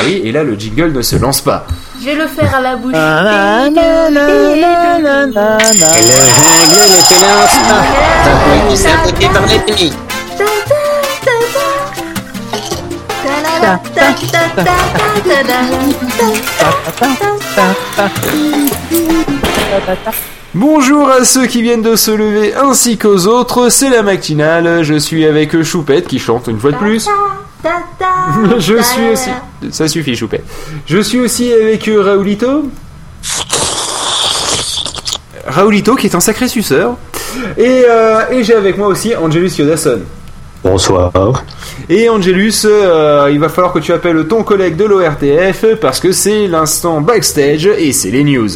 Ah oui, et là le jingle ne se lance pas. Je vais le faire à la bouche. Le jingle ne se lance pas. Bonjour à ceux qui viennent de se lever ainsi qu'aux autres, c'est la matinale, je suis avec Choupette qui chante une fois de plus. Je suis aussi... Ça suffit Choupette. Je suis aussi avec euh, Raoulito. Raoulito qui est un sacré suceur. Et, euh, et j'ai avec moi aussi Angelus Yodasson. Bonsoir. Et Angelus, euh, il va falloir que tu appelles ton collègue de l'ORTF parce que c'est l'instant backstage et c'est les news.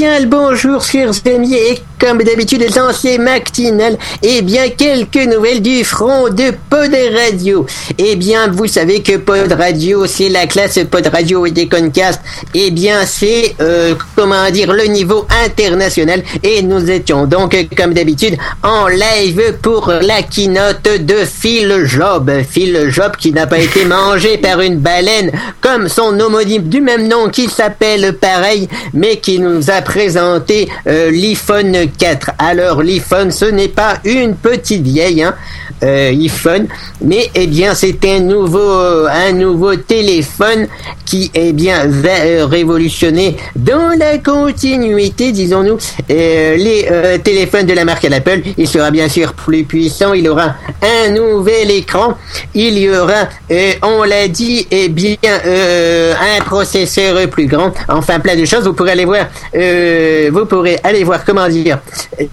Bien, le bonjour, chers amis, et comme d'habitude, dans ces matinales, eh bien, quelques nouvelles du front de Pod Radio. Eh bien, vous savez que Pod Radio, c'est la classe Pod Radio et des Concast. Eh bien, c'est, euh, comment dire, le niveau international. Et nous étions donc, comme d'habitude, en live pour la keynote de Phil Job. Phil Job qui n'a pas été mangé par une baleine, comme son homonyme du même nom qui s'appelle pareil, mais qui nous a présenté euh, l'iPhone 4. Alors l'iPhone, ce n'est pas une petite vieille, hein, euh, iPhone, mais eh bien c'est un nouveau, un nouveau téléphone qui eh bien va euh, révolutionner dans la continuité, disons-nous, euh, les euh, téléphones de la marque Apple. Il sera bien sûr plus puissant. Il aura un nouvel écran. Il y aura, euh, on l'a dit, eh bien euh, un processeur plus grand. Enfin plein de choses. Vous pourrez aller voir. euh, vous pourrez aller voir comment dire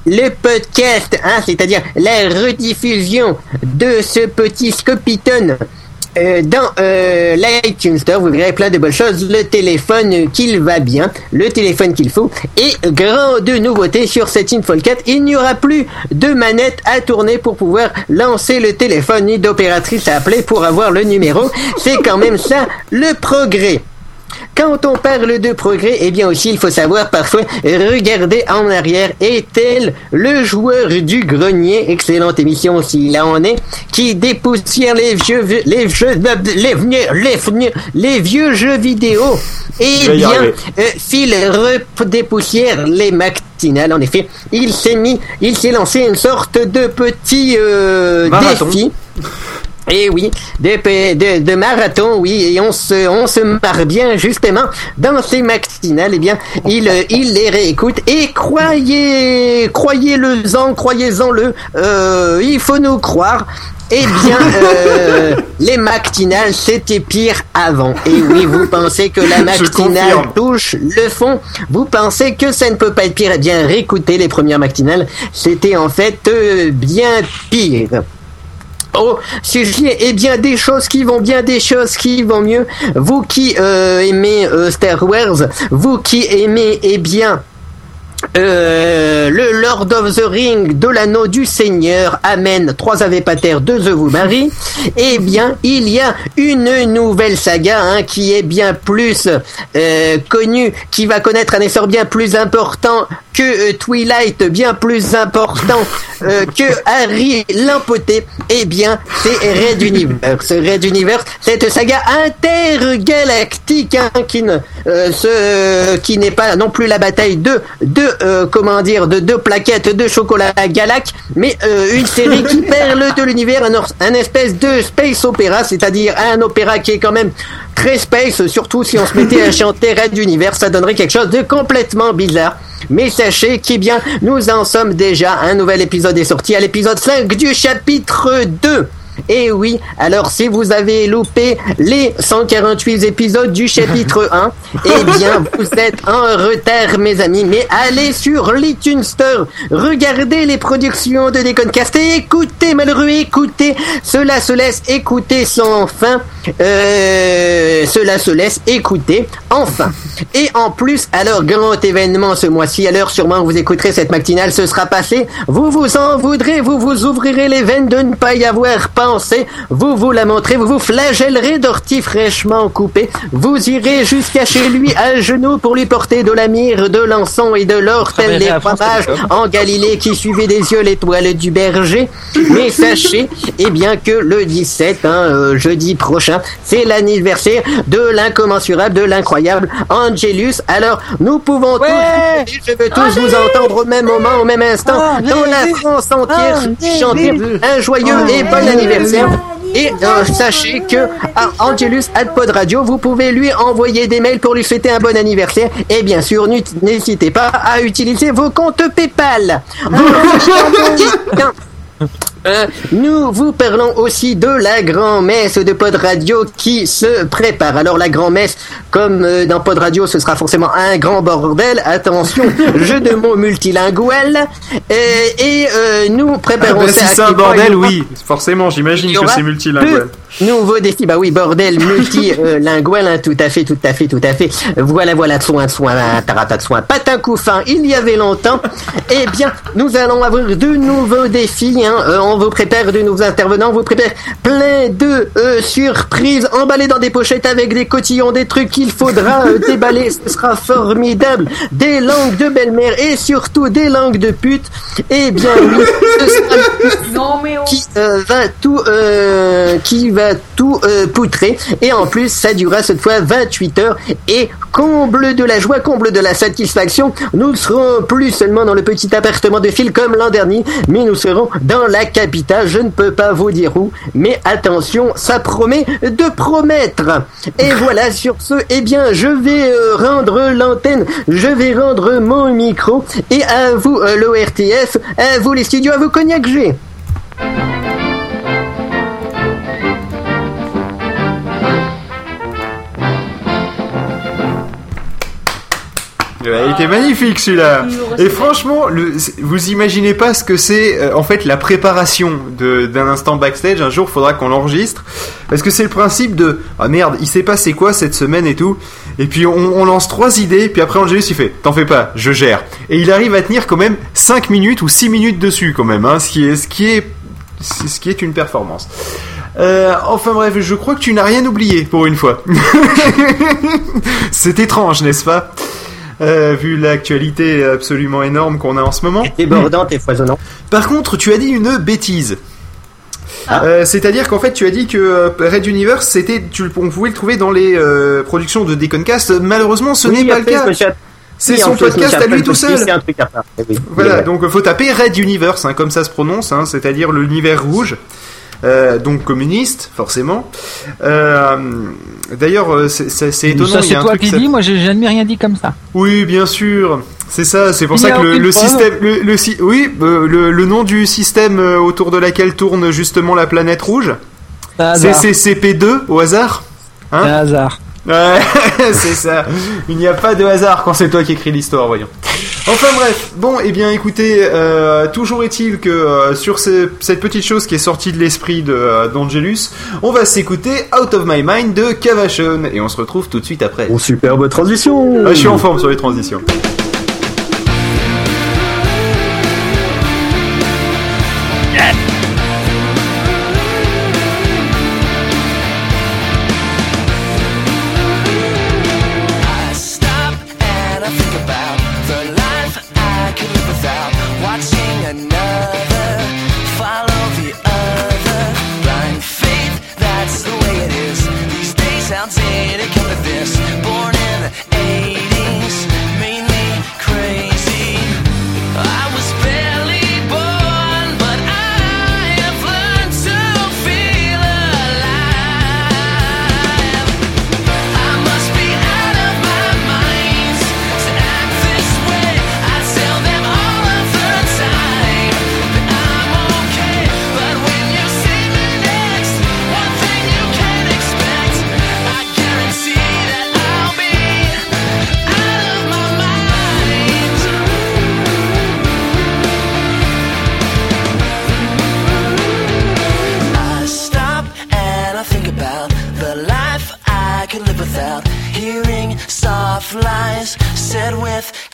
le podcast, hein, c'est-à-dire la rediffusion de ce petit Scopiton euh, dans euh, l'iTunes Store, vous verrez plein de bonnes choses. Le téléphone qu'il va bien, le téléphone qu'il faut. Et grande nouveauté sur cette Infol 4, il n'y aura plus de manette à tourner pour pouvoir lancer le téléphone, ni d'opératrice à appeler pour avoir le numéro. C'est quand même ça le progrès. Quand on parle de progrès, eh bien aussi, il faut savoir parfois regarder en arrière. Est-elle le joueur du grenier, excellente émission s'il en est, qui dépoussière les vieux, les jeux, les, vieux- les, vieux- les vieux jeux vidéo Eh bien, euh, Phil redépoussière les matinales. En effet, il s'est mis, il s'est lancé une sorte de petit euh, défi. Et oui, de, de, de marathon, oui, et on se, on se marre bien justement dans ces matinales. Eh bien, il, il les réécoute et croyez, croyez-le-en, croyez-en-le, euh, il faut nous croire. Eh bien, euh, les matinales, c'était pire avant. Et oui, vous pensez que la matinale touche le fond? Vous pensez que ça ne peut pas être pire? Eh bien, réécoutez les premières matinales. C'était en fait euh, bien pire. Au sujet, eh bien, des choses qui vont bien, des choses qui vont mieux. Vous qui euh, aimez euh, Star Wars, vous qui aimez, eh bien, euh, le Lord of the Ring de l'anneau du Seigneur, Amen, trois Ave Pater, deux The vous Marie, eh bien, il y a une nouvelle saga hein, qui est bien plus connue, qui va connaître un essor bien plus important que euh, Twilight, bien plus important euh, que Harry l'Empoté, eh bien, c'est Red Universe. Red Universe, cette saga intergalactique hein, qui ne euh, ce, qui n'est pas non plus la bataille de de comment dire de deux plaquettes de chocolat Galac, mais une série qui perle de l'univers, un, un espèce de space opéra, c'est-à-dire un opéra qui est quand même très space, surtout si on se mettait à chanter Red Universe, ça donnerait quelque chose de complètement bizarre. Mais sachez qu'eh bien, nous en sommes déjà. Un nouvel épisode est sorti à l'épisode 5 du chapitre 2. Et oui, alors si vous avez loupé les 148 épisodes du chapitre 1, eh bien vous êtes en retard mes amis, mais allez sur l'iTunes Store, regardez les productions de Déconcast. Et écoutez malheureux, écoutez, cela se laisse écouter sans fin, euh, cela se laisse écouter enfin. Et en plus, alors grand événement ce mois-ci, alors sûrement vous écouterez cette matinale, ce sera passé, vous vous en voudrez, vous vous ouvrirez les veines de ne pas y avoir pensé vous vous la montrez, vous vous flagellerez d'orties fraîchement coupées, vous irez jusqu'à chez lui à genoux pour lui porter de la myrrhe, de l'encens et de l'or, tel les fromages en Galilée qui suivaient des yeux l'étoile du berger. Mais sachez, eh bien, que le 17, hein, euh, jeudi prochain, c'est l'anniversaire de l'incommensurable, de l'incroyable Angelus. Alors, nous pouvons tous, je veux tous vous entendre au même moment, au même instant, dans la France entière, chanter un joyeux et bon anniversaire. Et euh, sachez que à Angelus Pod Radio, vous pouvez lui envoyer des mails pour lui souhaiter un bon anniversaire. Et bien sûr, n'hésitez pas à utiliser vos comptes PayPal. Euh, nous vous parlons aussi de la grand-messe de Pod Radio qui se prépare. Alors la grand-messe, comme euh, dans Pod Radio, ce sera forcément un grand bordel. Attention, jeu de mots multilinguel. Euh, et nous préparons ah bah, Si c'est un bordel, oui, forcément, j'imagine que c'est multilinguel. Nouveau défi, bah oui, bordel multilinguel, hein, tout à fait, tout à fait, tout à fait. Voilà, voilà, soin, soin, tarata de soin, patin coup fin, il y avait longtemps. Eh bien, nous allons avoir de nouveaux défis. Hein, on vous prépare de nouveaux intervenants, on vous prépare plein de euh, surprises emballées dans des pochettes avec des cotillons, des trucs qu'il faudra euh, déballer. Ce sera formidable. Des langues de belle-mère et surtout des langues de pute. Eh bien oui, ce sera qui euh, va tout, qui va tout poutrer. Et en plus, ça durera cette fois 28 heures. Et comble de la joie, comble de la satisfaction, nous serons plus seulement dans le petit appartement de fil comme l'an dernier, mais nous serons dans la capitale je ne peux pas vous dire où, mais attention, ça promet de promettre. Et voilà, sur ce, eh bien, je vais euh, rendre l'antenne, je vais rendre mon micro, et à vous euh, l'ORTF, à vous les studios, à vous Cognac G. Il était magnifique celui-là. Et franchement, vous imaginez pas ce que c'est euh, en fait la préparation d'un instant backstage. Un jour, il faudra qu'on l'enregistre parce que c'est le principe de ah merde, il s'est passé quoi cette semaine et tout. Et puis on, lance trois idées, puis après Angelus il fait t'en fais pas, je gère. Et il arrive à tenir quand même 5 minutes ou 6 minutes dessus quand même, hein, ce qui est ce qui est ce qui est une performance. Euh, enfin bref, je crois que tu n'as rien oublié pour une fois. c'est étrange, n'est-ce pas? Euh, vu l'actualité absolument énorme qu'on a en ce moment. Débordante et foisonnante. Par contre, tu as dit une bêtise. Ah. Euh, c'est-à-dire qu'en fait, tu as dit que euh, Red Universe, c'était, tu, on pouvait le trouver dans les productions de Deconcast. Malheureusement, ce n'est pas le cas. C'est son podcast à lui tout seul. Eh voilà, donc faut taper Red Universe, hein, comme ça se prononce, hein, c'est-à-dire l'univers rouge. Euh, donc communiste, forcément. Euh, D'ailleurs, euh, c'est étonnant. Ça, c'est toi qui dis, moi j'ai jamais rien dit comme ça. Oui, bien sûr. C'est ça, c'est pour ça que le, système, le, le, oui, le, nom du système autour de laquelle tourne justement la planète rouge, c'est CP2 au hasard. Hein hasard. Ouais, c'est ça. Il n'y a pas de hasard quand c'est toi qui écris l'histoire, voyons. Enfin bref, bon, et eh bien écoutez, euh, toujours est-il que euh, sur cette petite chose qui est sortie de l'esprit euh, d'Angelus, on va s'écouter Out of My Mind de Cavachon, et on se retrouve tout de suite après. Oh, superbe transition ah, Je suis en forme sur les transitions. watching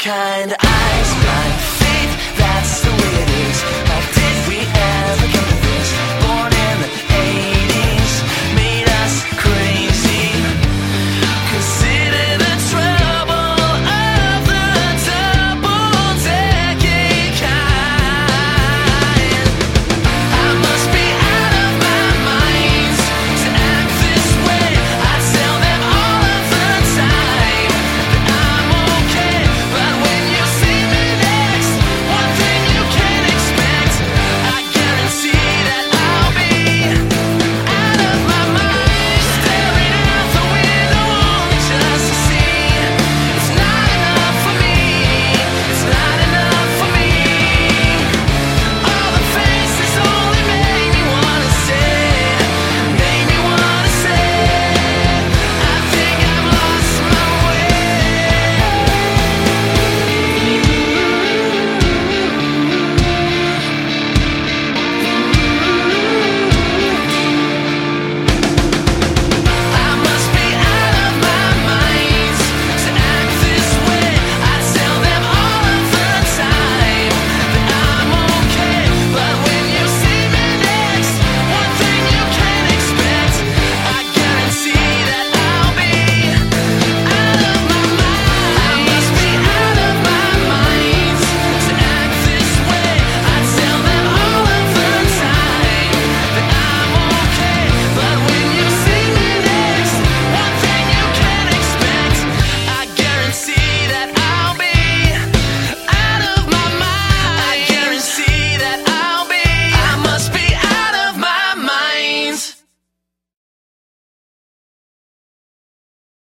kind. I